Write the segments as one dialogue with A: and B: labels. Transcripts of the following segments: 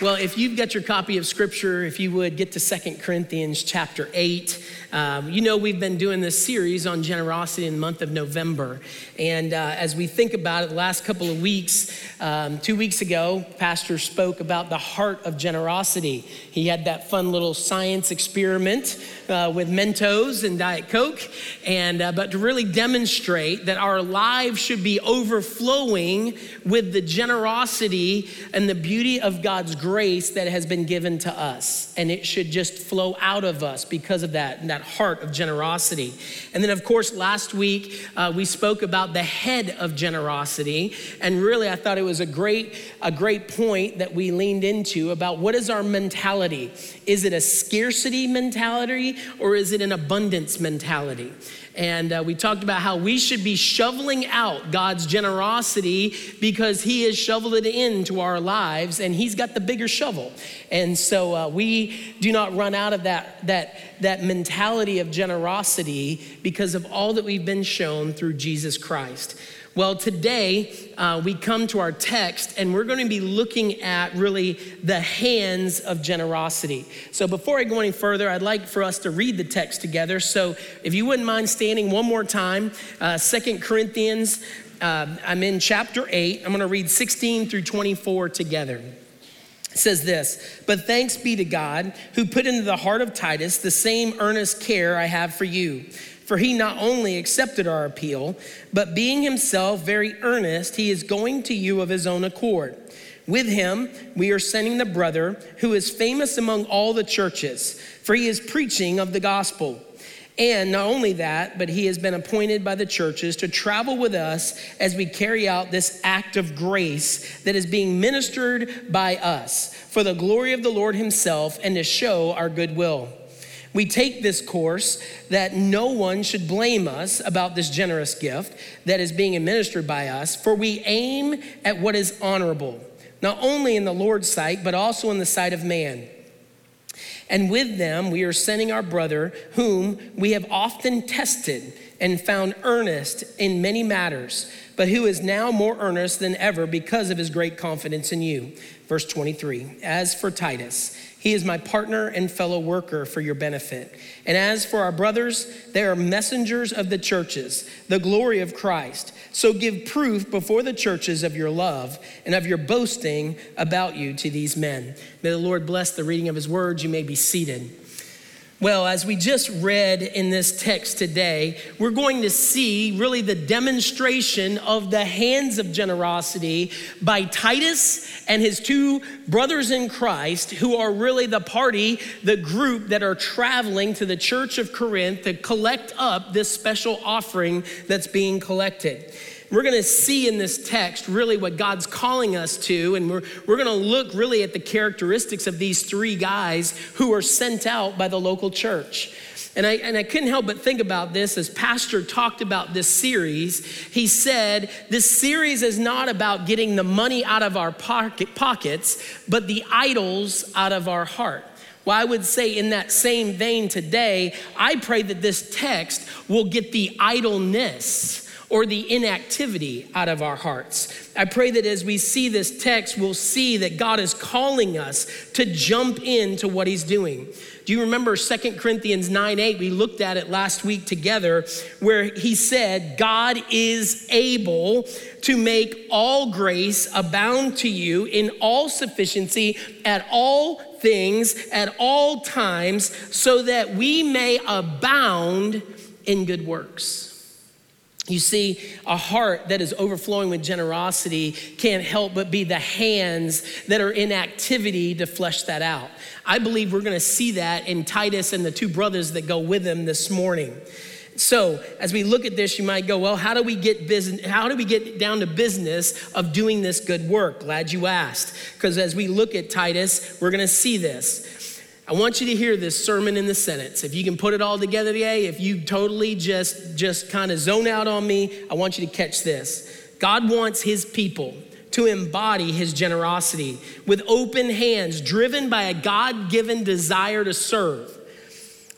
A: Well, if you've got your copy of Scripture, if you would get to Second Corinthians chapter 8. Um, you know, we've been doing this series on generosity in the month of November. And uh, as we think about it, the last couple of weeks, um, two weeks ago, Pastor spoke about the heart of generosity. He had that fun little science experiment uh, with Mentos and Diet Coke, and uh, but to really demonstrate that our lives should be overflowing with the generosity and the beauty of God's grace that has been given to us, and it should just flow out of us because of that. that that heart of generosity. And then, of course, last week uh, we spoke about the head of generosity. And really, I thought it was a great, a great point that we leaned into about what is our mentality? Is it a scarcity mentality or is it an abundance mentality? And uh, we talked about how we should be shoveling out God's generosity because He has shoveled it into our lives and He's got the bigger shovel. And so uh, we do not run out of that, that, that mentality of generosity because of all that we've been shown through Jesus Christ. Well, today uh, we come to our text and we're going to be looking at really the hands of generosity. So, before I go any further, I'd like for us to read the text together. So, if you wouldn't mind standing one more time, uh, Second Corinthians, uh, I'm in chapter 8. I'm going to read 16 through 24 together. It says this, but thanks be to God who put into the heart of Titus the same earnest care I have for you. For he not only accepted our appeal, but being himself very earnest, he is going to you of his own accord. With him, we are sending the brother who is famous among all the churches, for he is preaching of the gospel. And not only that, but he has been appointed by the churches to travel with us as we carry out this act of grace that is being ministered by us for the glory of the Lord himself and to show our goodwill. We take this course that no one should blame us about this generous gift that is being administered by us, for we aim at what is honorable, not only in the Lord's sight, but also in the sight of man. And with them, we are sending our brother, whom we have often tested and found earnest in many matters, but who is now more earnest than ever because of his great confidence in you. Verse 23 As for Titus, he is my partner and fellow worker for your benefit. And as for our brothers, they are messengers of the churches, the glory of Christ. So give proof before the churches of your love and of your boasting about you to these men. May the Lord bless the reading of his words. You may be seated. Well, as we just read in this text today, we're going to see really the demonstration of the hands of generosity by Titus and his two brothers in Christ, who are really the party, the group that are traveling to the church of Corinth to collect up this special offering that's being collected. We're going to see in this text really what God's calling us to, and we're, we're going to look really at the characteristics of these three guys who are sent out by the local church. And I, and I couldn't help but think about this as Pastor talked about this series. He said, This series is not about getting the money out of our pocket, pockets, but the idols out of our heart. Well, I would say in that same vein today, I pray that this text will get the idleness or the inactivity out of our hearts. I pray that as we see this text, we'll see that God is calling us to jump into what He's doing. Do you remember Second Corinthians 9 8? We looked at it last week together, where he said, God is able to make all grace abound to you in all sufficiency at all things, at all times, so that we may abound in good works. You see, a heart that is overflowing with generosity can't help but be the hands that are in activity to flesh that out. I believe we're to see that in Titus and the two brothers that go with him this morning. So, as we look at this, you might go, well, how do we get business how do we get down to business of doing this good work? Glad you asked. Because as we look at Titus, we're going to see this. I want you to hear this sermon in the sentence. If you can put it all together today, if you totally just just kind of zone out on me, I want you to catch this. God wants his people to embody his generosity with open hands, driven by a God given desire to serve.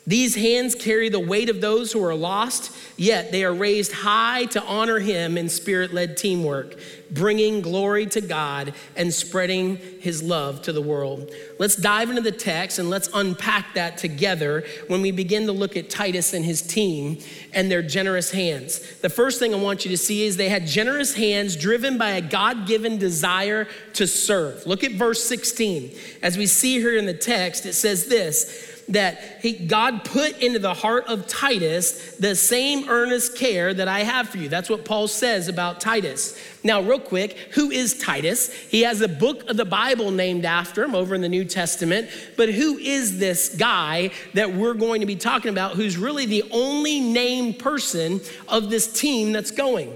A: These hands carry the weight of those who are lost, yet they are raised high to honor him in spirit led teamwork, bringing glory to God and spreading his love to the world. Let's dive into the text and let's unpack that together when we begin to look at Titus and his team and their generous hands. The first thing I want you to see is they had generous hands driven by a God given desire to serve. Look at verse 16. As we see here in the text, it says this that he, God put into the heart of Titus the same earnest care that I have for you. That's what Paul says about Titus. Now, real quick, who is Titus? He has a book of the Bible named after him over in the New Testament. But who is this guy that we're going to be talking about who's really the only named person of this team that's going?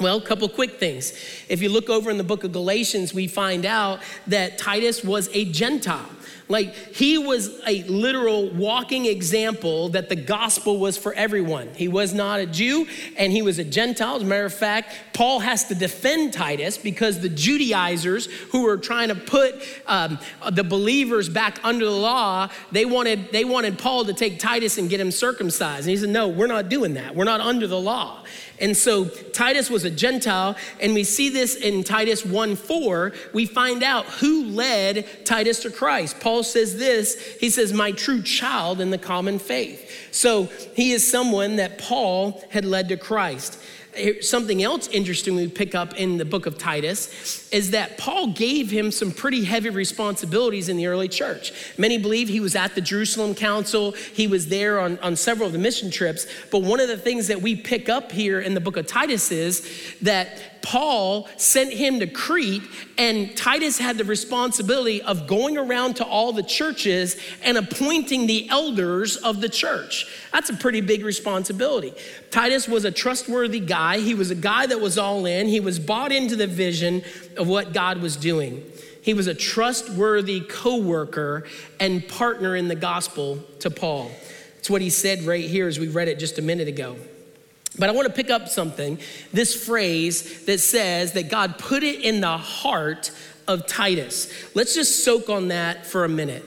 A: Well, a couple quick things. If you look over in the book of Galatians, we find out that Titus was a Gentile. Like he was a literal walking example that the gospel was for everyone. He was not a Jew and he was a Gentile. As a matter of fact, Paul has to defend Titus because the Judaizers who were trying to put um, the believers back under the law, they wanted, they wanted Paul to take Titus and get him circumcised. And he said, No, we're not doing that. We're not under the law. And so Titus was a Gentile, and we see this in Titus 1 4. We find out who led Titus to Christ. Paul says this He says, My true child in the common faith. So he is someone that Paul had led to Christ something else interesting we pick up in the book of Titus is that Paul gave him some pretty heavy responsibilities in the early church. Many believe he was at the Jerusalem Council, he was there on, on several of the mission trips. But one of the things that we pick up here in the book of Titus is that Paul sent him to Crete, and Titus had the responsibility of going around to all the churches and appointing the elders of the church. That's a pretty big responsibility. Titus was a trustworthy guy. He was a guy that was all in, he was bought into the vision of what God was doing. He was a trustworthy co worker and partner in the gospel to Paul. It's what he said right here as we read it just a minute ago. But I want to pick up something, this phrase that says that God put it in the heart of Titus. Let's just soak on that for a minute.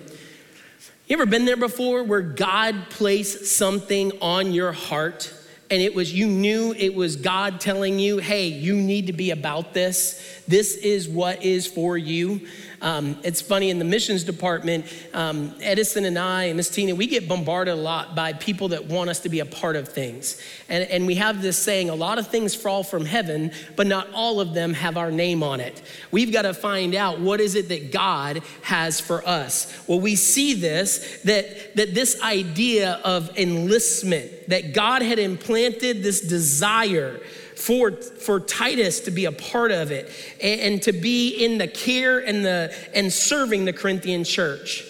A: You ever been there before where God placed something on your heart and it was you knew it was God telling you, "Hey, you need to be about this. This is what is for you." Um, it's funny in the missions department, um, Edison and I and Miss Tina, we get bombarded a lot by people that want us to be a part of things. And, and we have this saying a lot of things fall from heaven, but not all of them have our name on it. We've got to find out what is it that God has for us. Well, we see this that, that this idea of enlistment, that God had implanted this desire for, for Titus to be a part of it and, and to be in the care and, the, and serving the Corinthian church.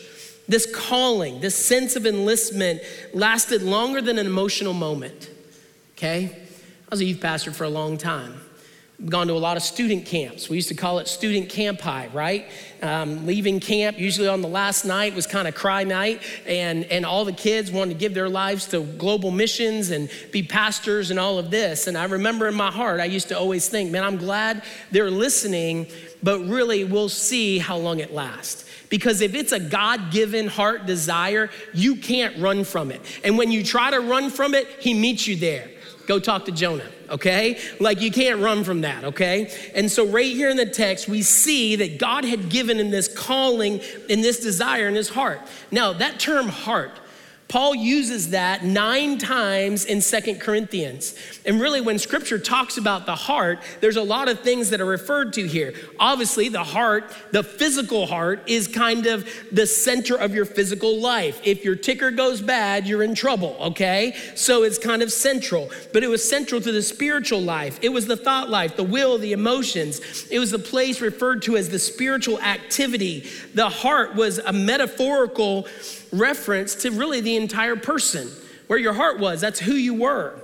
A: This calling, this sense of enlistment lasted longer than an emotional moment. Okay? I was a youth pastor for a long time gone to a lot of student camps. We used to call it student camp high, right? Um, leaving camp, usually on the last night, was kind of cry night, and, and all the kids wanted to give their lives to global missions and be pastors and all of this. And I remember in my heart, I used to always think, man, I'm glad they're listening, but really we'll see how long it lasts. Because if it's a God given heart desire, you can't run from it. And when you try to run from it, He meets you there. Go talk to Jonah, okay? Like you can't run from that, okay? And so, right here in the text, we see that God had given him this calling and this desire in his heart. Now, that term heart, Paul uses that nine times in Second Corinthians. And really, when scripture talks about the heart, there's a lot of things that are referred to here. Obviously, the heart, the physical heart, is kind of the center of your physical life. If your ticker goes bad, you're in trouble, okay? So it's kind of central. But it was central to the spiritual life, it was the thought life, the will, the emotions. It was the place referred to as the spiritual activity. The heart was a metaphorical reference to really the entire person. Where your heart was, that's who you were.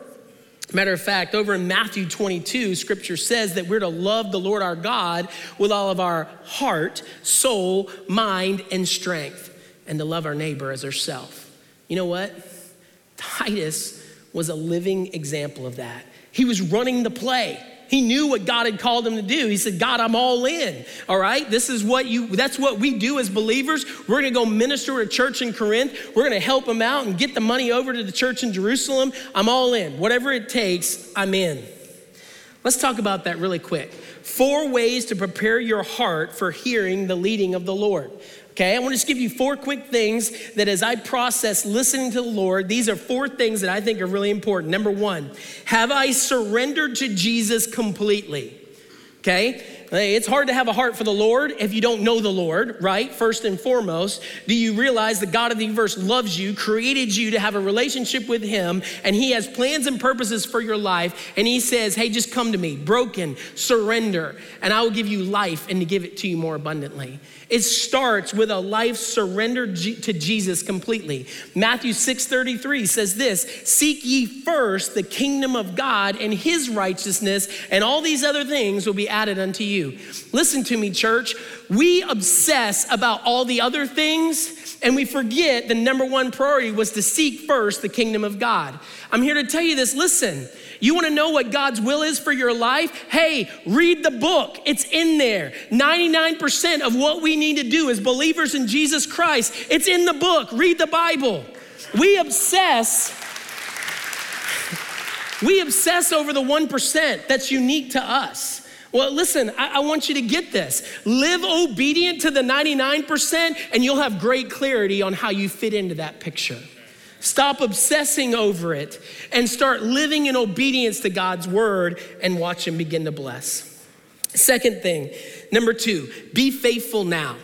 A: Matter of fact, over in Matthew 22, scripture says that we're to love the Lord our God with all of our heart, soul, mind, and strength, and to love our neighbor as ourselves. You know what? Titus was a living example of that. He was running the play. He knew what God had called him to do. He said, God, I'm all in. All right. This is what you, that's what we do as believers. We're going to go minister to a church in Corinth. We're going to help them out and get the money over to the church in Jerusalem. I'm all in. Whatever it takes, I'm in. Let's talk about that really quick. Four ways to prepare your heart for hearing the leading of the Lord. Okay, I want to just give you four quick things that as I process listening to the Lord, these are four things that I think are really important. Number one, have I surrendered to Jesus completely? Okay, it's hard to have a heart for the Lord if you don't know the Lord, right? First and foremost, do you realize the God of the universe loves you, created you to have a relationship with Him, and He has plans and purposes for your life? And He says, Hey, just come to me, broken, surrender, and I will give you life and to give it to you more abundantly. It starts with a life surrendered to Jesus completely. Matthew 6:33 says this, "Seek ye first the kingdom of God and his righteousness, and all these other things will be added unto you." Listen to me, church. We obsess about all the other things and we forget the number one priority was to seek first the kingdom of God. I'm here to tell you this. Listen, you want to know what God's will is for your life? Hey, read the book. It's in there. 99% of what we need to do as believers in Jesus Christ, it's in the book. Read the Bible. We obsess we obsess over the 1% that's unique to us. Well, listen, I, I, want you to get this. Live obedient to the 99%, and you'll have great clarity on how you fit into that picture. Stop obsessing over it and start living in obedience to God's word and watch Him begin to bless. Second thing, number two, be faithful now.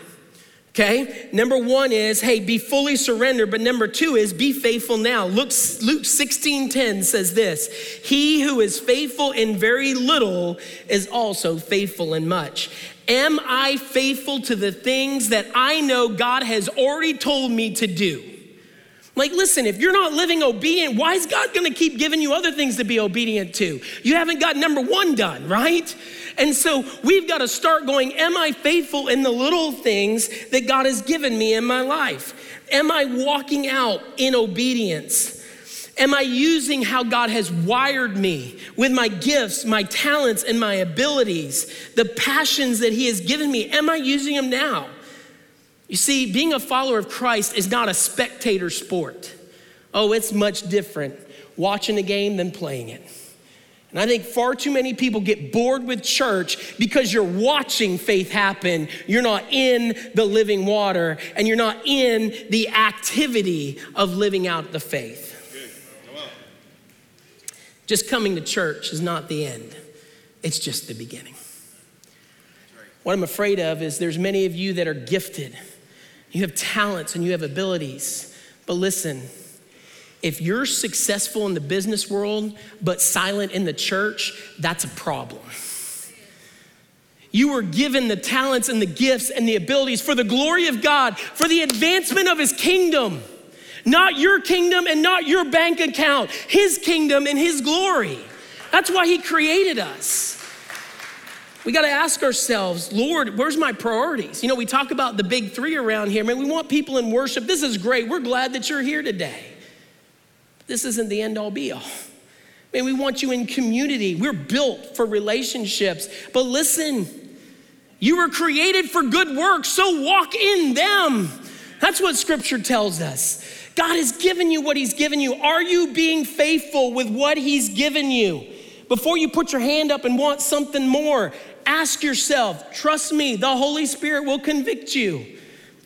A: Okay? Number one is, hey, be fully surrendered. But number two is, be faithful now. Luke, Luke 16 10 says this He who is faithful in very little is also faithful in much. Am I faithful to the things that I know God has already told me to do? Like, listen, if you're not living obedient, why is God gonna keep giving you other things to be obedient to? You haven't got number one done, right? And so we've got to start going, Am I faithful in the little things that God has given me in my life? Am I walking out in obedience? Am I using how God has wired me with my gifts, my talents, and my abilities, the passions that He has given me? Am I using them now? You see, being a follower of Christ is not a spectator sport. Oh, it's much different watching a game than playing it. And I think far too many people get bored with church because you're watching faith happen. You're not in the living water and you're not in the activity of living out the faith. Just coming to church is not the end, it's just the beginning. What I'm afraid of is there's many of you that are gifted you have talents and you have abilities. But listen, if you're successful in the business world but silent in the church, that's a problem. You were given the talents and the gifts and the abilities for the glory of God, for the advancement of His kingdom. Not your kingdom and not your bank account, His kingdom and His glory. That's why He created us. We got to ask ourselves, Lord, where's my priorities? You know, we talk about the big three around here. Man, we want people in worship. This is great. We're glad that you're here today. This isn't the end all be all. Man, we want you in community. We're built for relationships. But listen, you were created for good works, so walk in them. That's what scripture tells us. God has given you what He's given you. Are you being faithful with what He's given you? Before you put your hand up and want something more, Ask yourself, trust me, the Holy Spirit will convict you.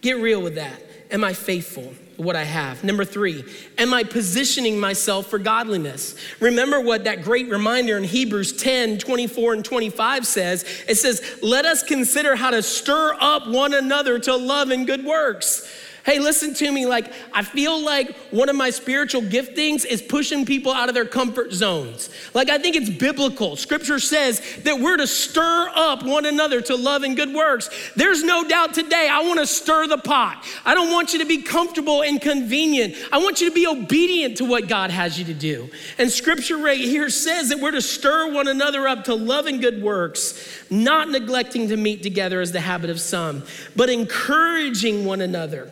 A: Get real with that. Am I faithful? What I have. Number three, am I positioning myself for godliness? Remember what that great reminder in Hebrews 10 24 and 25 says. It says, Let us consider how to stir up one another to love and good works Hey, listen to me. Like, I feel like one of my spiritual giftings is pushing people out of their comfort zones. Like, I think it's biblical. Scripture says that we're to stir up one another to love and good works. There's no doubt today, I want to stir the pot. I don't want you to be comfortable and convenient. I want you to be obedient to what God has you to do. And Scripture right here says that we're to stir one another up to love and good works, not neglecting to meet together as the habit of some, but encouraging one another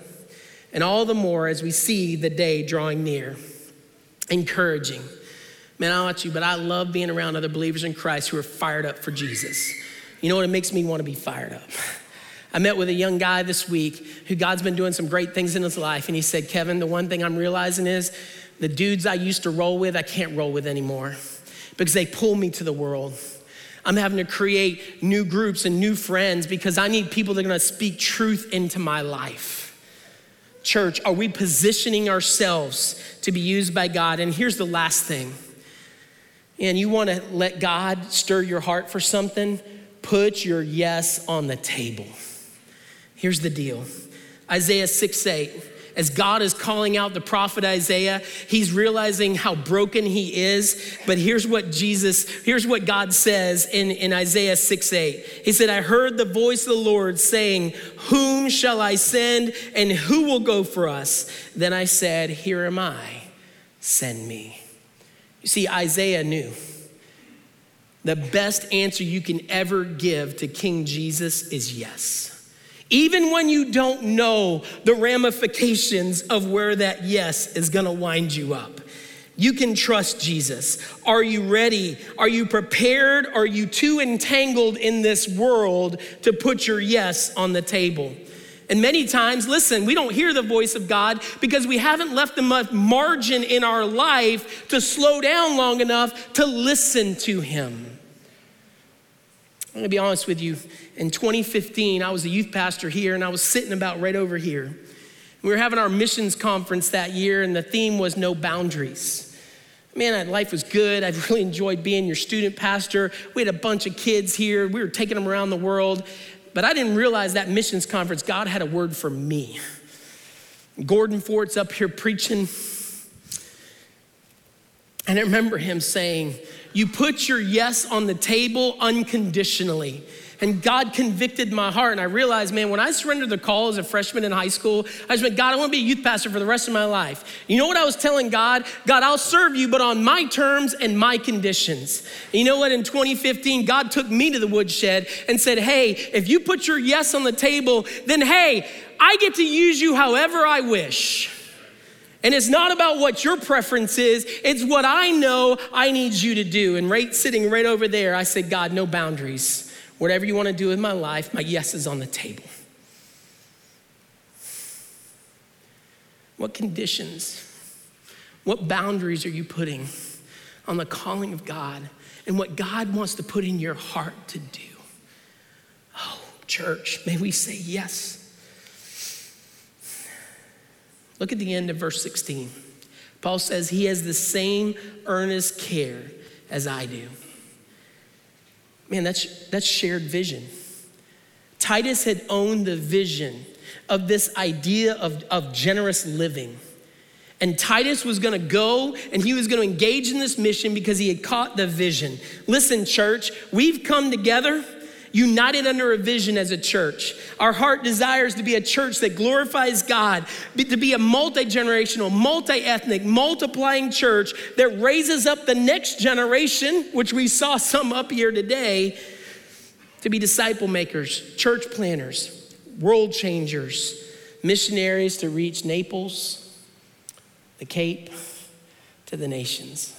A: and all the more as we see the day drawing near. Encouraging. Man, I don't you, but I love being around other believers in Christ who are fired up for Jesus. You know what? It makes me want to be fired up. I met with a young guy this week who God's been doing some great things in his life. And he said, Kevin, the one thing I'm realizing is the dudes I used to roll with, I can't roll with anymore because they pull me to the world. I'm having to create new groups and new friends because I need people that are gonna speak truth into my life. Church, are we positioning ourselves to be used by God? And here's the last thing. And you wanna let God stir your heart for something? Put your yes on the table. Here's the deal Isaiah 6 8. As God is calling out the prophet Isaiah, he's realizing how broken he is. But here's what Jesus, here's what God says in, in Isaiah 6 8. He said, I heard the voice of the Lord saying, Whom shall I send and who will go for us? Then I said, Here am I, send me. You see, Isaiah knew the best answer you can ever give to King Jesus is yes even when you don't know the ramifications of where that yes is gonna wind you up. You can trust Jesus. Are you ready? Are you prepared? Are you too entangled in this world to put your yes on the table? And many times, listen, we don't hear the voice of God because we haven't left enough margin in our life to slow down long enough to listen to Him. I'm gonna be honest with you in 2015, I was a youth pastor here and I was sitting about right over here. We were having our missions conference that year, and the theme was no boundaries. Man, life was good. I really enjoyed being your student pastor. We had a bunch of kids here. We were taking them around the world. But I didn't realize that missions conference, God had a word for me. Gordon Fort's up here preaching. And I remember him saying, You put your yes on the table unconditionally and God convicted my heart. And I realized, man, when I surrendered the call as a freshman in high school, I just went, God, I want to be a youth pastor for the rest of my life. You know what I was telling God? God, I'll serve you, but on my terms and my conditions. And you know what? In 2015, God took me to the woodshed and said, hey, if you put your yes on the table, then hey, I get to use you however I wish. And it's not about what your preference is, it's what I know I need you to do. And right sitting right over there, I said, God, no boundaries. Whatever you want to do with my life, my yes is on the table. What conditions, what boundaries are you putting on the calling of God and what God wants to put in your heart to do? Oh, church, may we say yes. Look at the end of verse 16. Paul says, He has the same earnest care as I do. Man, that's, that's shared vision. Titus had owned the vision of this idea of, of generous living. And Titus was gonna go and he was gonna engage in this mission because he had caught the vision. Listen, church, we've come together united under a vision as a church. Our heart desires to be a church that glorifies God, to be a multi generational, multi ethnic, multiplying church that raises up the next generation, which we saw some up here today, to be disciple makers, church planters, world changers, missionaries to reach Naples, the Cape, to the nations.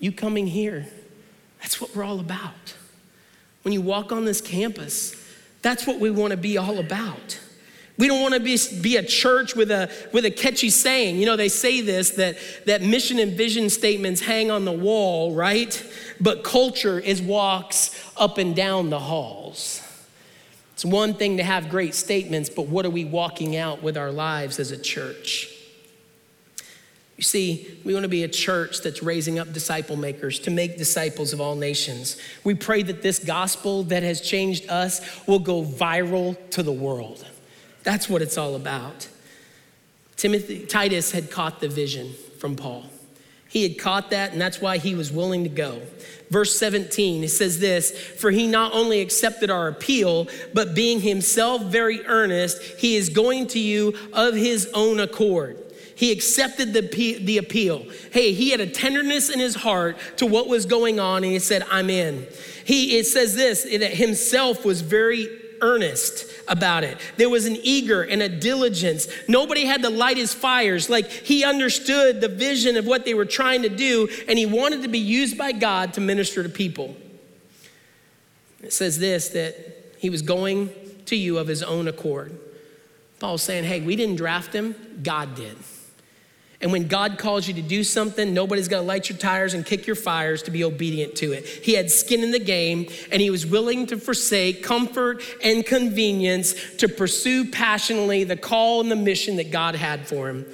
A: You coming here that's what we're all about. When you walk on this campus, that's what we want to be all about. We don't want to be, be a church with a, with a catchy saying. You know, they say this that, that mission and vision statements hang on the wall, right? But culture is walks up and down the halls. It's one thing to have great statements, but what are we walking out with our lives as a church? You see, we want to be a church that's raising up disciple makers to make disciples of all nations. We pray that this gospel that has changed us will go viral to the world. That's what it's all about. Timothy Titus had caught the vision from Paul. He had caught that, and that's why he was willing to go. Verse 17, it says this For he not only accepted our appeal, but being himself very earnest, he is going to you of his own accord. He accepted the, the appeal. Hey, he had a tenderness in his heart to what was going on, and he said, I'm in. He, it says this, that himself was very earnest about it. There was an eager and a diligence. Nobody had to light his fires. Like he understood the vision of what they were trying to do, and he wanted to be used by God to minister to people. It says this that he was going to you of his own accord. Paul's saying, hey, we didn't draft him, God did. And when God calls you to do something, nobody's gonna light your tires and kick your fires to be obedient to it. He had skin in the game and he was willing to forsake comfort and convenience to pursue passionately the call and the mission that God had for him.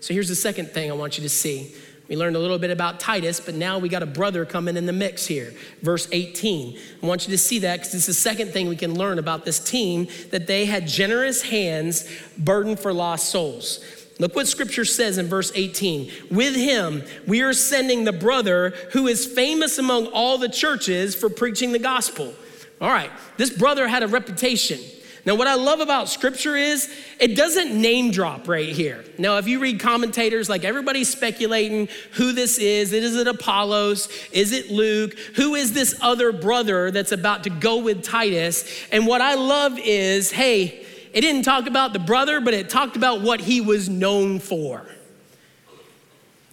A: So here's the second thing I want you to see. We learned a little bit about Titus, but now we got a brother coming in the mix here. Verse 18. I want you to see that because it's the second thing we can learn about this team that they had generous hands burdened for lost souls. Look what scripture says in verse 18. With him, we are sending the brother who is famous among all the churches for preaching the gospel. All right, this brother had a reputation. Now, what I love about scripture is it doesn't name drop right here. Now, if you read commentators, like everybody's speculating who this is. Is it Apollos? Is it Luke? Who is this other brother that's about to go with Titus? And what I love is hey, it didn't talk about the brother, but it talked about what he was known for.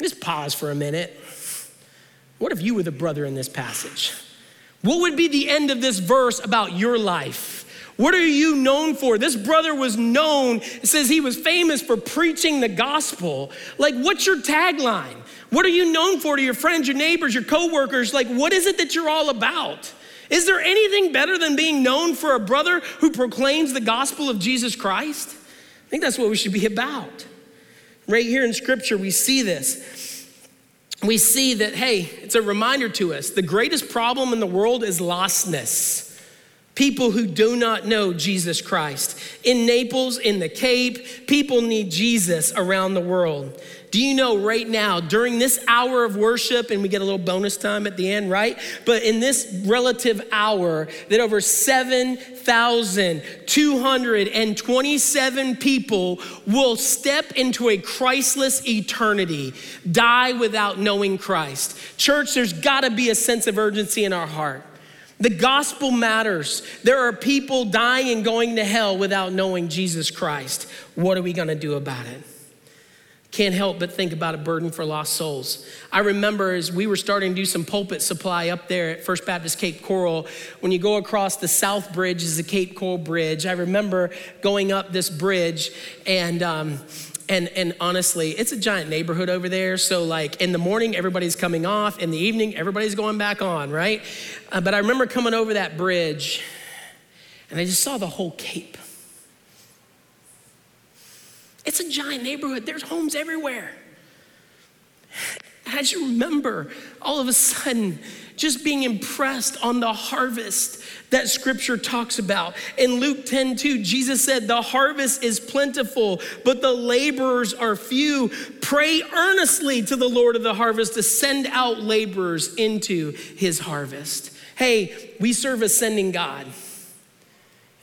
A: Just pause for a minute. What if you were the brother in this passage? What would be the end of this verse about your life? What are you known for? This brother was known, it says he was famous for preaching the gospel. Like, what's your tagline? What are you known for to your friends, your neighbors, your coworkers? Like, what is it that you're all about? Is there anything better than being known for a brother who proclaims the gospel of Jesus Christ? I think that's what we should be about. Right here in scripture, we see this. We see that, hey, it's a reminder to us the greatest problem in the world is lostness people who do not know Jesus Christ. In Naples, in the Cape, people need Jesus around the world. Do you know right now, during this hour of worship, and we get a little bonus time at the end, right? But in this relative hour, that over 7,227 people will step into a Christless eternity, die without knowing Christ. Church, there's gotta be a sense of urgency in our heart. The gospel matters. There are people dying and going to hell without knowing Jesus Christ. What are we gonna do about it? Can't help but think about a burden for lost souls. I remember as we were starting to do some pulpit supply up there at First Baptist Cape Coral, when you go across the South Bridge is the Cape Coral Bridge. I remember going up this bridge and um, and, and honestly, it's a giant neighborhood over there. So, like, in the morning, everybody's coming off. In the evening, everybody's going back on, right? Uh, but I remember coming over that bridge and I just saw the whole Cape. It's a giant neighborhood, there's homes everywhere. As you remember, all of a sudden, just being impressed on the harvest that scripture talks about. In Luke 10 2, Jesus said, The harvest is plentiful, but the laborers are few. Pray earnestly to the Lord of the harvest to send out laborers into his harvest. Hey, we serve a sending God.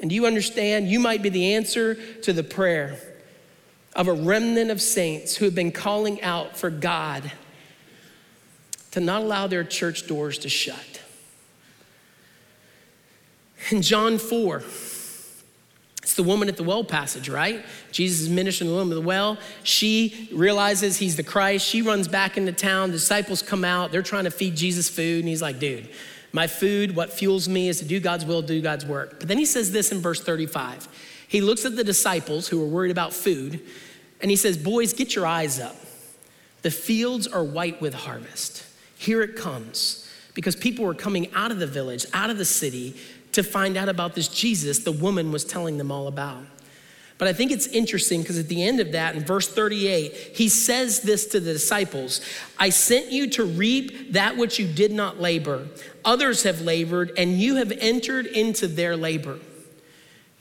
A: And do you understand? You might be the answer to the prayer of a remnant of saints who have been calling out for God to not allow their church doors to shut. In John 4, it's the woman at the well passage, right? Jesus is ministering to the woman at the well. She realizes he's the Christ. She runs back into town. The disciples come out. They're trying to feed Jesus food. And he's like, dude, my food, what fuels me is to do God's will, do God's work. But then he says this in verse 35. He looks at the disciples who are worried about food and he says, Boys, get your eyes up. The fields are white with harvest. Here it comes. Because people were coming out of the village, out of the city, to find out about this Jesus the woman was telling them all about. But I think it's interesting because at the end of that, in verse 38, he says this to the disciples I sent you to reap that which you did not labor. Others have labored, and you have entered into their labor.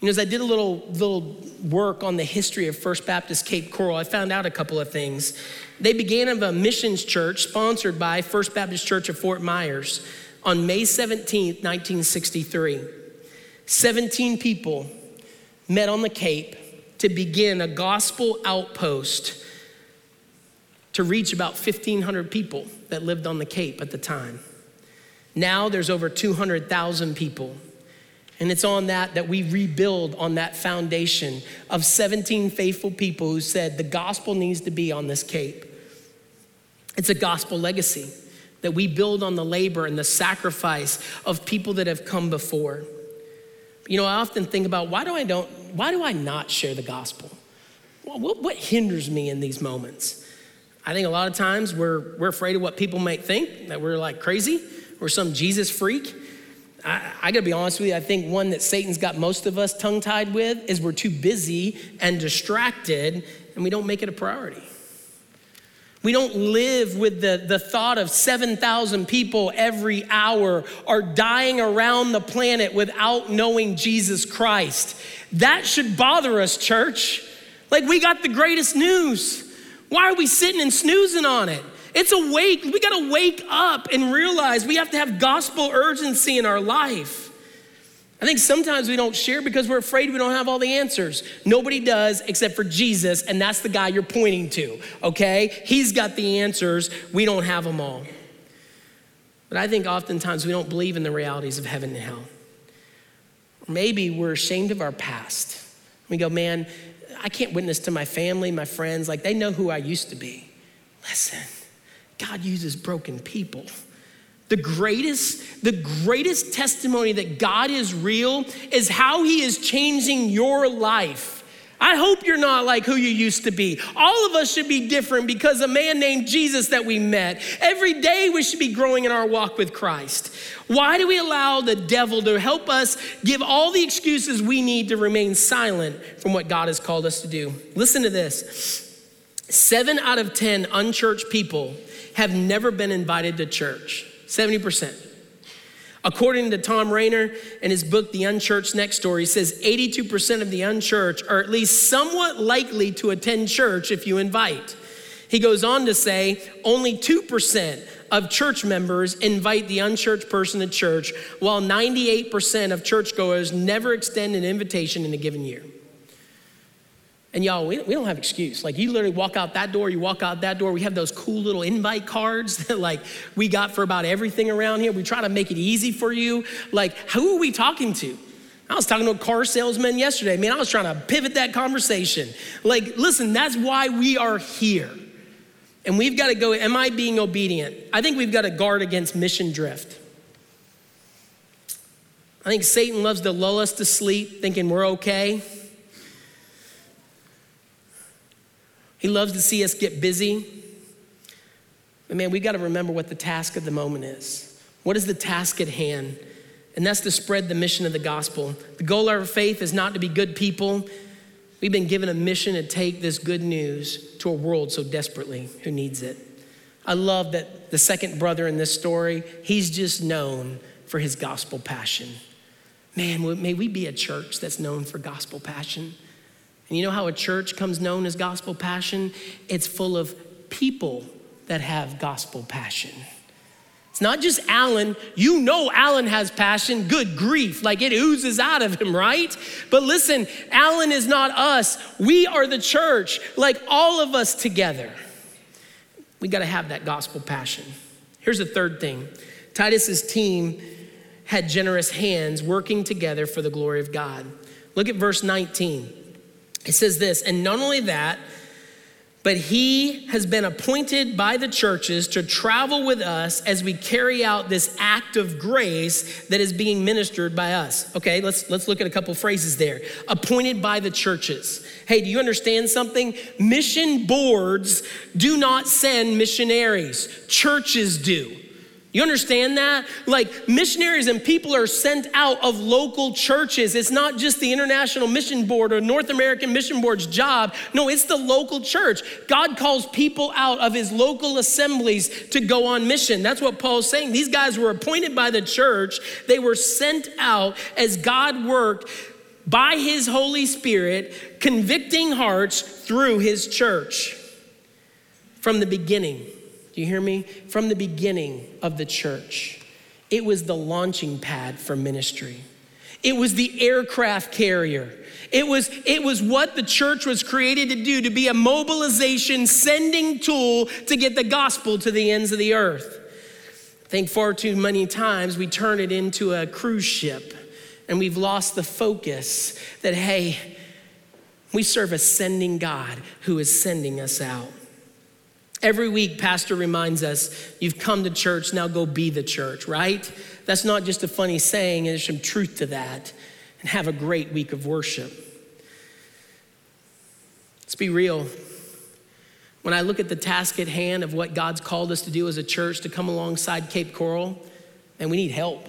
A: You know, as I did a little, little work on the history of First Baptist Cape Coral, I found out a couple of things. They began of a missions church sponsored by First Baptist Church of Fort Myers on May 17th, 1963. 17 people met on the Cape to begin a gospel outpost to reach about 1,500 people that lived on the Cape at the time. Now there's over 200,000 people And it's on that that we rebuild on that foundation of 17 faithful people who said the gospel needs to be on this cape. It's a gospel legacy that we build on the labor and the sacrifice of people that have come before. You know, I often think about why do I don't why do I not share the gospel? What, what hinders me in these moments? I think a lot of times we're, we're afraid of what people might think, that we're like crazy, or some Jesus freak. I, I gotta be honest with you, I think one that Satan's got most of us tongue tied with is we're too busy and distracted and we don't make it a priority. We don't live with the, the thought of 7,000 people every hour are dying around the planet without knowing Jesus Christ. That should bother us, church. Like, we got the greatest news. Why are we sitting and snoozing on it? It's a wake. We got to wake up and realize we have to have gospel urgency in our life. I think sometimes we don't share because we're afraid we don't have all the answers. Nobody does except for Jesus, and that's the guy you're pointing to, okay? He's got the answers, we don't have them all. But I think oftentimes we don't believe in the realities of heaven and hell. maybe we're ashamed of our past. We go, man, I can't witness to my family, my friends, like they know who I used to be. Listen, God uses broken people. The greatest, the greatest testimony that God is real is how he is changing your life. I hope you're not like who you used to be. All of us should be different because a man named Jesus that we met. Every day we should be growing in our walk with Christ. Why do we allow the devil to help us give all the excuses we need to remain silent from what God has called us to do? Listen to this. Seven out of 10 unchurched people have never been invited to church. 70%. According to Thom Rainer in his book, The Unchurched Next Door, he says 82% of the unchurched are at least somewhat likely to attend church if you invite. He goes on to say only 2% of church members invite the unchurched person to church, while 98% of churchgoers never extend an invitation in a given year. And y'all, we, we don't have excuse. Like you literally walk out that door, you walk out that door. We have those cool little invite cards that like we got for about everything around here. We try to make it easy for you. Like, who are we talking to? I was talking to a car salesman yesterday. Man, I was trying to pivot that conversation. Like, listen, that's why we are here. And we've got to go, am I being obedient? I think we've got to guard against mission drift. I think Satan loves to lull us to sleep thinking we're okay. He loves to see us get busy. But man, we got to remember what the task of the moment is. What is the task at hand? And that's to spread the mission of the gospel. The goal of our faith is not to be good people. We've been given a mission to take this good news to a world so desperately who needs it. I love that the second brother in this story, he's just known for his gospel passion. Man, may we be a church that's known for gospel passion. And you know how a church comes known as gospel passion? It's full of people that have gospel passion. It's not just Alan. You know Alan has passion. Good grief. Like it oozes out of him, right? But listen, Alan is not us. We are the church, like all of us together. We got to have that gospel passion. Here's the third thing Titus's team had generous hands working together for the glory of God. Look at verse 19. It says this, and not only that, but he has been appointed by the churches to travel with us as we carry out this act of grace that is being ministered by us. Okay, let's let's look at a couple phrases there. Appointed by the churches. Hey, do you understand something? Mission boards do not send missionaries. Churches do. You understand that? Like missionaries and people are sent out of local churches. It's not just the International Mission Board or North American Mission Board's job. No, it's the local church. God calls people out of his local assemblies to go on mission. That's what Paul's saying. These guys were appointed by the church, they were sent out as God worked by his Holy Spirit, convicting hearts through his church from the beginning. Do you hear me? From the beginning of the church, it was the launching pad for ministry. It was the aircraft carrier. It was, it was what the church was created to do, to be a mobilization, sending tool to get the gospel to the ends of the earth. I think far too many times we turn it into a cruise ship and we've lost the focus that, hey, we serve a sending God who is sending us out. Every week, Pastor reminds us, you've come to church, now go be the church, right? That's not just a funny saying, there's some truth to that. And have a great week of worship. Let's be real. When I look at the task at hand of what God's called us to do as a church to come alongside Cape Coral, and we need help.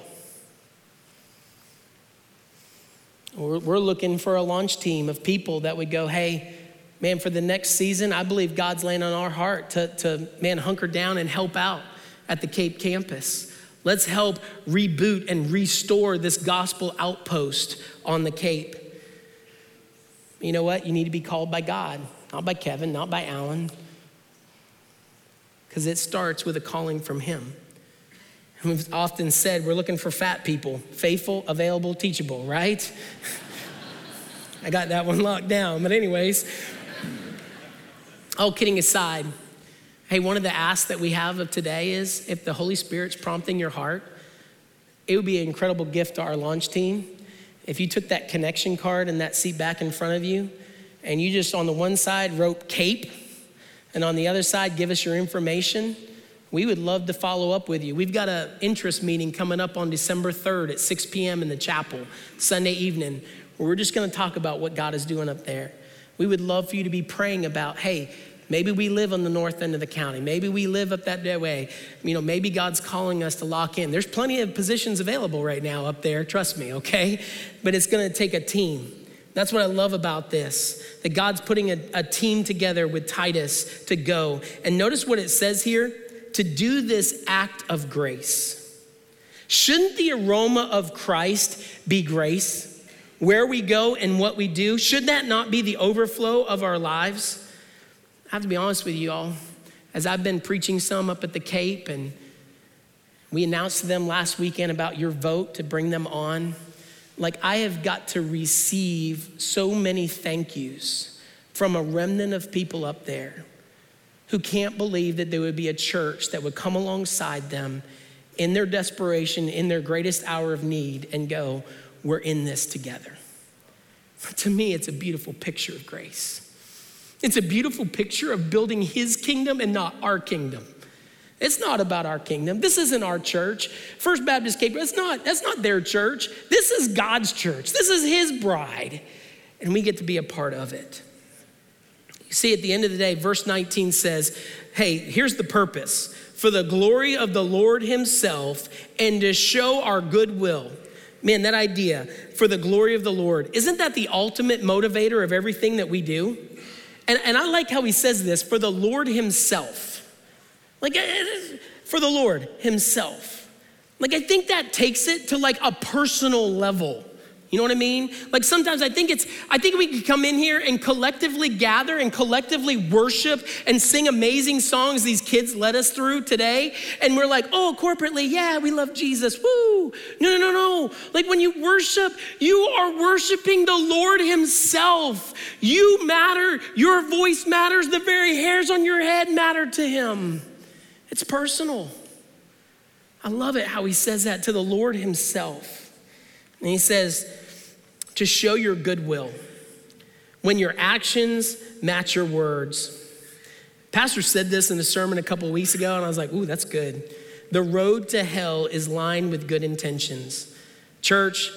A: We're, we're looking for a launch team of people that would go, hey, man, for the next season, I believe God's laying on our heart to, to man, hunker down and help out at the Cape campus. Let's help reboot and restore this gospel outpost on the Cape. You know what? You need to be called by God, not by Kevin, not by Alan, because it starts with a calling from Him. We've often said we're looking for fat people, faithful, available, teachable, right? I got that one locked down. But, anyways, all kidding aside, hey, one of the asks that we have of today is if the Holy Spirit's prompting your heart, it would be an incredible gift to our launch team if you took that connection card and that seat back in front of you and you just on the one side wrote CAPE and on the other side give us your information we would love to follow up with you. We've got an interest meeting coming up on December 3rd at 6 p.m. in the chapel, Sunday evening, where we're just gonna talk about what God is doing up there. We would love for you to be praying about, hey, maybe we live on the north end of the county. Maybe we live up that way. You know, maybe God's calling us to lock in. There's plenty of positions available right now up there, trust me, okay? But it's gonna take a team. That's what I love about this that God's putting a, a team together with Titus to go. And notice what it says here to do this act of grace. Shouldn't the aroma of Christ be grace? Where we go and what we do, should that not be the overflow of our lives? I have to be honest with you all. As I've been preaching some up at the Cape, and we announced to them last weekend about your vote to bring them on, like I have got to receive so many thank yous from a remnant of people up there who can't believe that there would be a church that would come alongside them in their desperation, in their greatest hour of need, and go, We're in this together. To me, it's a beautiful picture of grace. It's a beautiful picture of building His kingdom and not our kingdom. It's not about our kingdom. This isn't our church. First Baptist Cape, that's not, that's not their church. This is God's church. This is His bride. And we get to be a part of it. You see, at the end of the day, verse 19 says, Hey, here's the purpose for the glory of the Lord Himself and to show our goodwill. Man, that idea, for the glory of the Lord, isn't that the ultimate motivator of everything that we do? And, and I like how he says this for the Lord Himself. Like, eh, eh, for the Lord Himself. Like, I think that takes it to like a personal level. You know what I mean? Like sometimes I think it's, I think we could come in here and collectively gather and collectively worship and sing amazing songs these kids led us through today. And we're like, oh, corporately, yeah, we love Jesus. Woo. No, no, no, no. Like when you worship, you are worshiping the Lord Himself. You matter. Your voice matters. The very hairs on your head matter to Him. It's personal. I love it how He says that to the Lord Himself. And he says, to show your goodwill when your actions match your words. Pastor said this in a sermon a couple weeks ago, and I was like, ooh, that's good. The road to hell is lined with good intentions. Church,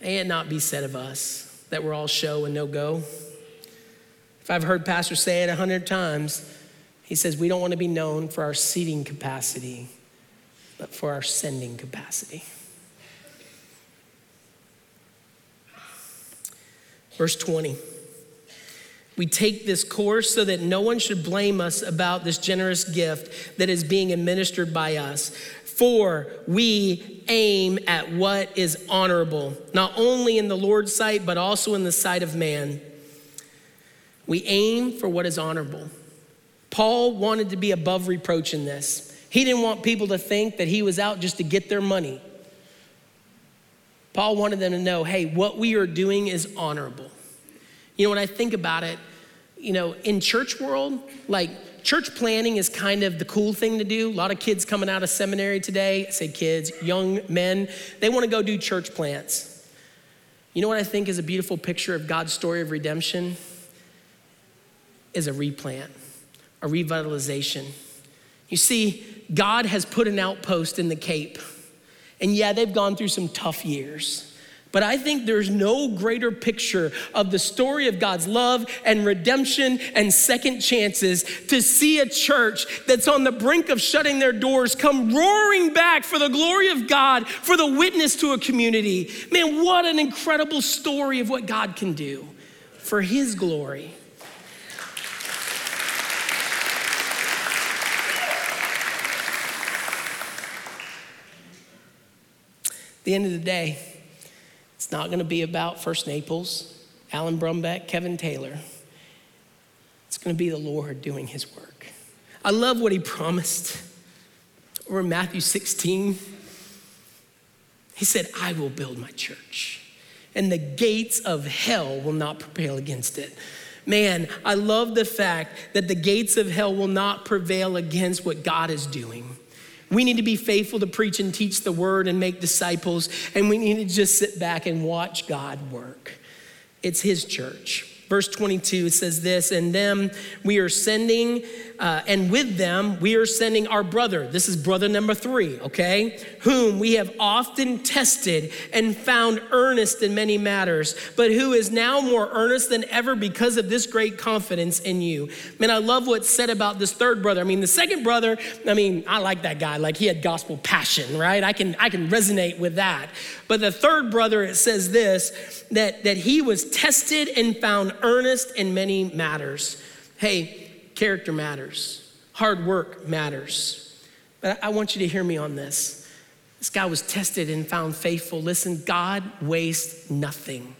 A: may it not be said of us that we're all show and no go. If I've heard Pastor say it a hundred times, he says we don't want to be known for our seating capacity, but for our sending capacity. Verse 20. We take this course so that no one should blame us about this generous gift that is being administered by us. For we aim at what is honorable, not only in the Lord's sight, but also in the sight of man. We aim for what is honorable. Paul wanted to be above reproach in this. He didn't want people to think that he was out just to get their money. Paul wanted them to know hey, what we are doing is honorable. You know, when I think about it, you know, in church world, like church planting is kind of the cool thing to do. A lot of kids coming out of seminary today, I say kids, young men, they want to go do church plants. You know what I think is a beautiful picture of God's story of redemption? Is a replant, a revitalization. You see, God has put an outpost in the Cape. And yeah, they've gone through some tough years. But I think there's no greater picture of the story of God's love and redemption and second chances to see a church that's on the brink of shutting their doors come roaring back for the glory of God, for the witness to a community. Man, what an incredible story of what God can do for His glory. At the end of the day, not going to be about First Naples, Alan Brumbeck, Kevin Taylor. It's going to be the Lord doing his work. I love what he promised. Or in Matthew 16, he said, I will build my church, and the gates of hell will not prevail against it. Man, I love the fact that the gates of hell will not prevail against what God is doing. We need to be faithful to preach and teach the word and make disciples, and we need to just sit back and watch God work. It's His church. Verse 22, says this, and them we are sending, uh, and with them we are sending our brother. This is brother number three, okay? Whom we have often tested and found earnest in many matters, but who is now more earnest than ever because of this great confidence in you. Man, I love what's said about this third brother. I mean, the second brother, I mean, I like that guy. Like he had gospel passion, right? I can, I can resonate with that. But the third brother, it says this that, that he was tested and found earnest in many matters. Hey, character matters, hard work matters. But I want you to hear me on this. This guy was tested and found faithful. Listen, God wastes nothing.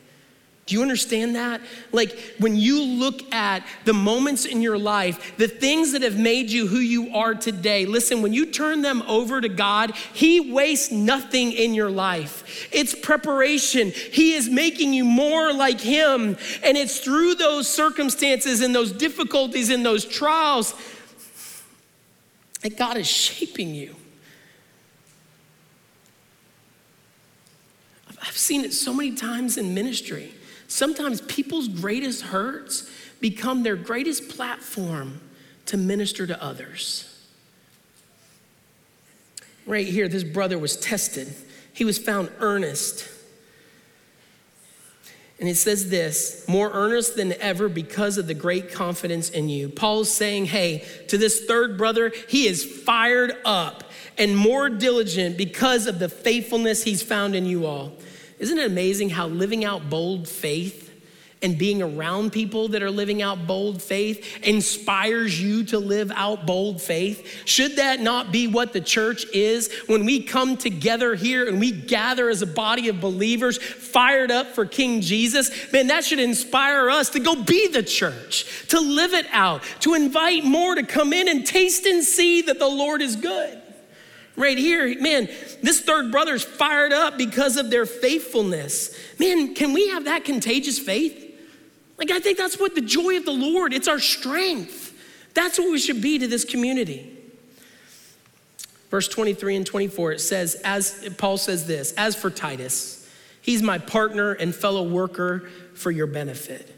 A: Do you understand that? Like when you look at the moments in your life, the things that have made you who you are today, listen, when you turn them over to God, He wastes nothing in your life. It's preparation. He is making you more like Him. And it's through those circumstances and those difficulties and those trials that God is shaping you. I've seen it so many times in ministry. Sometimes people's greatest hurts become their greatest platform to minister to others. Right here, this brother was tested, he was found earnest. And it says this more earnest than ever because of the great confidence in you. Paul's saying, hey, to this third brother, he is fired up and more diligent because of the faithfulness he's found in you all. Isn't it amazing how living out bold faith and being around people that are living out bold faith inspires you to live out bold faith? Should that not be what the church is when we come together here and we gather as a body of believers fired up for King Jesus? Man, that should inspire us to go be the church, to live it out, to invite more to come in and taste and see that the Lord is good right here, man, this third brother's fired up because of their faithfulness. Man, can we have that contagious faith? Like, I think that's what the joy of the Lord, it's our strength. That's what we should be to this community. Verse 23 and 24, it says, as Paul says this, as for Titus, he's my partner and fellow worker for your benefit.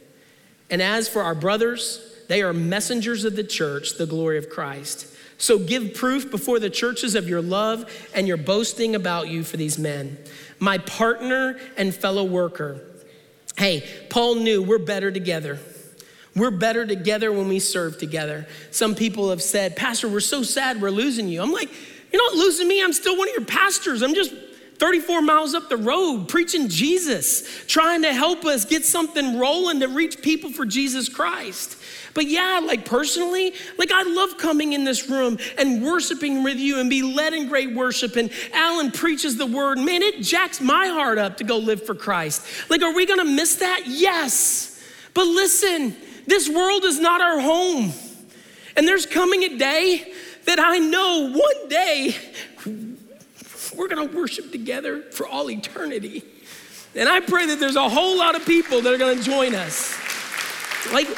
A: And as for our brothers, they are messengers of the church, the glory of Christ. So give proof before the churches of your love and your boasting about you for these men. My partner and fellow worker. Hey, Paul knew we're better together. We're better together when we serve together. Some people have said, Pastor, we're so sad we're losing you. I'm like, you're not losing me. I'm still one of your pastors. I'm just 34 miles up the road preaching Jesus, trying to help us get something rolling to reach people for Jesus Christ. But yeah, like personally, like I love coming in this room and worshiping with you and be led in great worship. And Alan preaches the word. Man, it jacks my heart up to go live for Christ. Like, are we gonna miss that? Yes. But listen, this world is not our home. And there's coming a day that I know one day we're gonna worship together for all eternity. And I pray that there's a whole lot of people that are gonna join us. Like,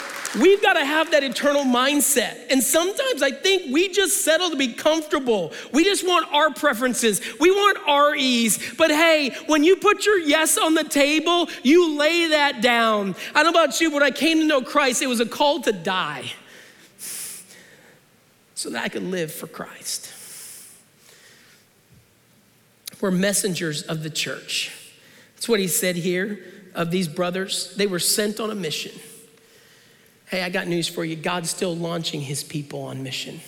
A: We've got to have that eternal mindset. And sometimes I think we just settle to be comfortable. We just want our preferences, we want our ease. But hey, when you put your yes on the table, you lay that down. I don't know about you, but when I came to know Christ, it was a call to die so that I could live for Christ. We're messengers of the church. That's what he said here of these brothers. They were sent on a mission. Hey, I got news for you. God's still launching his people on mission.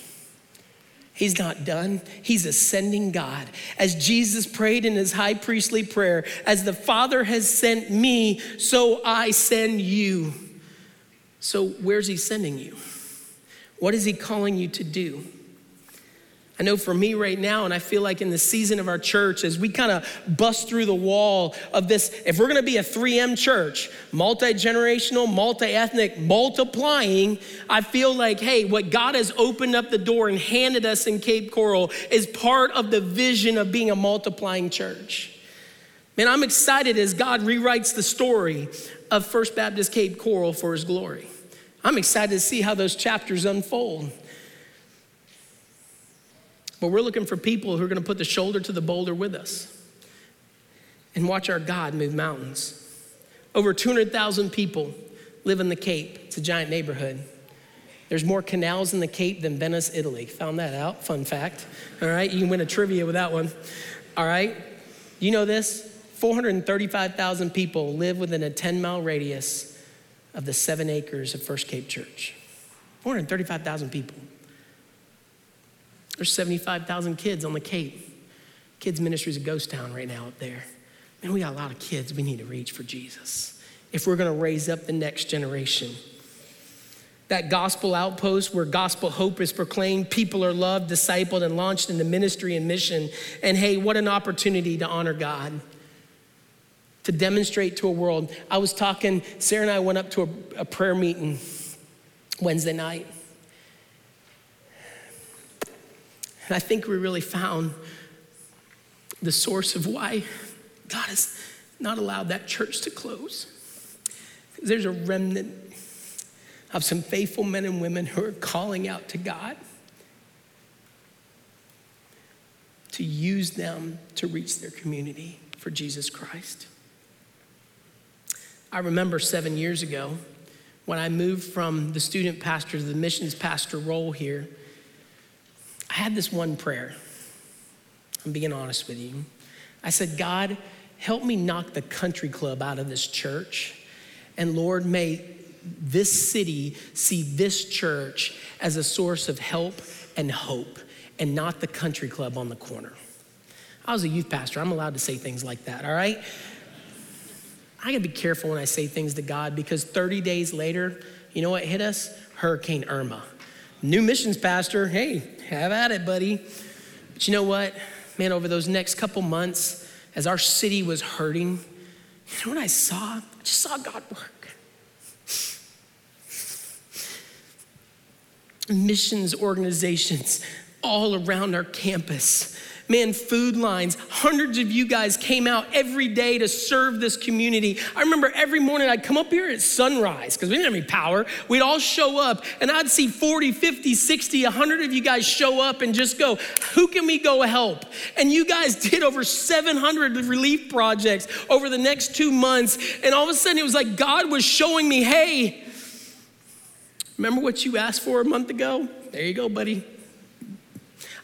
A: He's not done. He's ascending God. As Jesus prayed in his high priestly prayer, as the Father has sent me, so I send you. So, where's he sending you? What is he calling you to do? I know for me right now, and I feel like in the season of our church, as we kind of bust through the wall of this, if we're gonna be a 3M church, multi generational, multi ethnic, multiplying, I feel like, hey, what God has opened up the door and handed us in Cape Coral is part of the vision of being a multiplying church. Man, I'm excited as God rewrites the story of First Baptist Cape Coral for his glory. I'm excited to see how those chapters unfold. But we're looking for people who are going to put the shoulder to the boulder with us and watch our God move mountains. Over 200,000 people live in the Cape. It's a giant neighborhood. There's more canals in the Cape than Venice, Italy. Found that out. Fun fact. All right, you can win a trivia with that one. All right, you know this? 435,000 people live within a 10 mile radius of the seven acres of First Cape Church. 435,000 people. There's 75,000 kids on the Cape. Kids ministry is a ghost town right now up there. Man, we got a lot of kids we need to reach for Jesus if we're going to raise up the next generation. That gospel outpost where gospel hope is proclaimed, people are loved, discipled, and launched into ministry and mission. And hey, what an opportunity to honor God, to demonstrate to a world. I was talking, Sarah and I went up to a, a prayer meeting Wednesday night. And I think we really found the source of why God has not allowed that church to close. There's a remnant of some faithful men and women who are calling out to God to use them to reach their community for Jesus Christ. I remember seven years ago when I moved from the student pastor to the missions pastor role here. I had this one prayer. I'm being honest with you. I said, God, help me knock the country club out of this church. And Lord, may this city see this church as a source of help and hope and not the country club on the corner. I was a youth pastor. I'm allowed to say things like that, all right? I gotta be careful when I say things to God because 30 days later, you know what hit us? Hurricane Irma. New missions pastor, hey, have at it, buddy. But you know what? Man, over those next couple months, as our city was hurting, you know what I saw? I just saw God work. Missions organizations all around our campus man, food lines. Hundreds of you guys came out every day to serve this community. I remember every morning I'd come up here at sunrise because we didn't have any power. We'd all show up and I'd see 40, 50, 60, 100 of you guys show up and just go, who can we go help? And you guys did over 700 relief projects over the next two months. And all of a sudden it was like God was showing me, hey, remember what you asked for a month ago? There you go, buddy.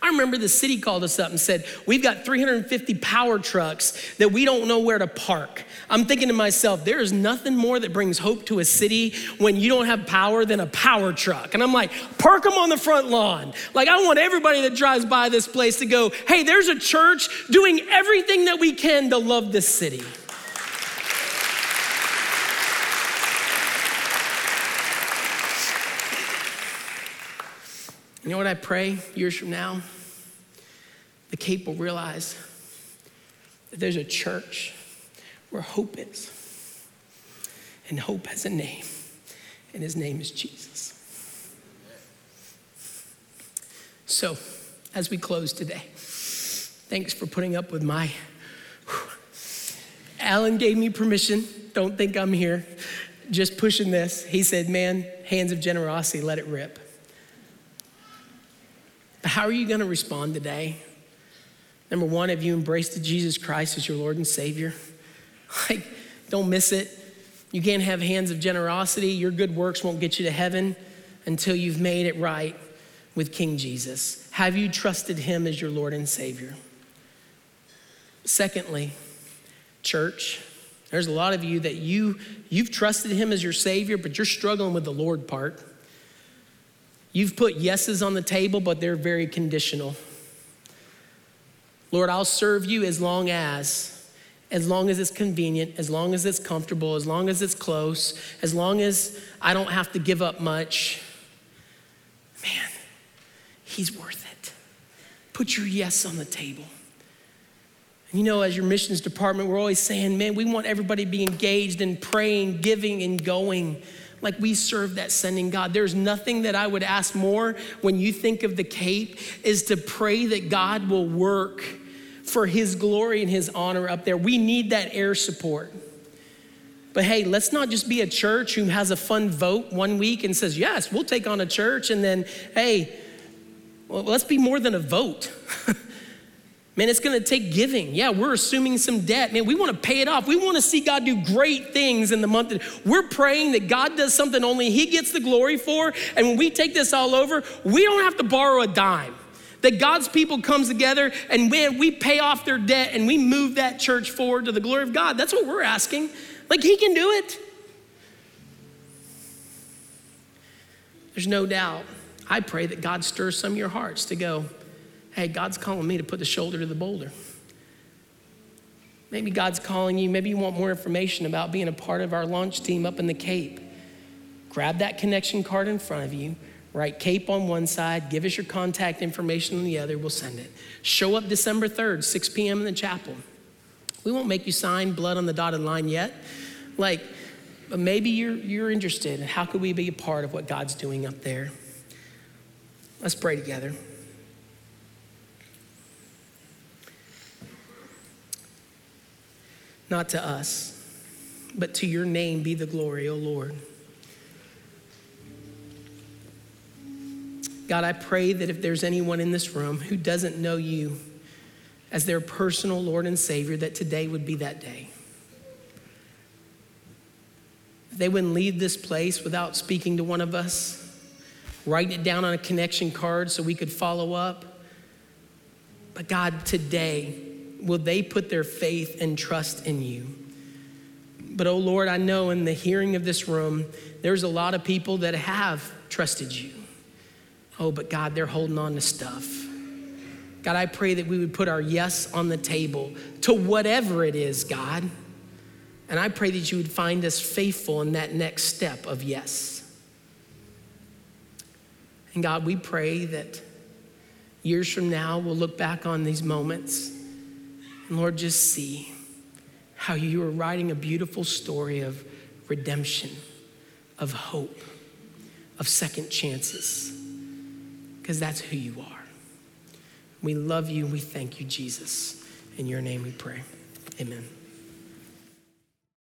A: I remember the city called us up and said, We've got 350 power trucks that we don't know where to park. I'm thinking to myself, there is nothing more that brings hope to a city when you don't have power than a power truck. And I'm like, park them on the front lawn. Like, I want everybody that drives by this place to go, hey, there's a church doing everything that we can to love this city. You know what I pray years from now? The Cape will realize that there's a church where hope is. And hope has a name, and his name is Jesus. So, as we close today, thanks for putting up with my. Alan gave me permission. Don't think I'm here just pushing this. He said, Man, hands of generosity, let it rip. But how are you going to respond today? Number one, have you embraced Jesus Christ as your Lord and Savior? Like, don't miss it. You can't have hands of generosity. Your good works won't get you to heaven until you've made it right with King Jesus. Have you trusted him as your Lord and Savior? Secondly, church, there's a lot of you that you you've trusted him as your savior, but you're struggling with the Lord part. You've put yeses on the table, but they're very conditional. Lord, I'll serve you as long as as long as it's convenient, as long as it's comfortable, as long as it's close, as long as I don't have to give up much. Man, he's worth it. Put your yes on the table. You know, as your missions department, we're always saying, man, we want everybody to be engaged in praying, giving, and going. Like we serve that sending God. There's nothing that I would ask more when you think of the Cape is to pray that God will work for His glory and His honor up there. We need that air support. But hey, let's not just be a church who has a fun vote one week and says, yes, we'll take on a church, and then, hey, well, let's be more than a vote. Man, it's gonna take giving. Yeah, we're assuming some debt. Man, we wanna pay it off. We wanna see God do great things in the month. We're praying that God does something only He gets the glory for. And when we take this all over, we don't have to borrow a dime. That God's people comes together and man, we pay off their debt and we move that church forward to the glory of God. That's what we're asking. Like He can do it. There's no doubt. I pray that God stirs some of your hearts to go, hey, God's calling me to put the shoulder to the boulder. Maybe God's calling you, maybe you want more information about being a part of our launch team up in the Cape. Grab that connection card in front of you, write Cape on one side, give us your contact information on the other, we'll send it. Show up December 3rd, 6 p.m. in the chapel. We won't make you sign blood on the dotted line yet. Like, but maybe you're, you're interested. How could we be a part of what God's doing up there? Let's pray together. Not to us, but to your name be the glory, O Lord. God, I pray that if there's anyone in this room who doesn't know you as their personal Lord and Savior, that today would be that day. They wouldn't leave this place without speaking to one of us, writing it down on a connection card so we could follow up. But God, today, will they put their faith and trust in you? But oh Lord, I know in the hearing of this room, there's a lot of people that have trusted you. Oh, but God, they're holding on to stuff. God, I pray that we would put our yes on the table to whatever it is, God. And I pray that you would find us faithful in that next step of yes. And God, we pray that years from now we'll look back on these moments Lord, just see how you are writing a beautiful story of redemption, of hope, of second chances, because that's who you are. We love you we thank you, Jesus. In your name we pray. Amen.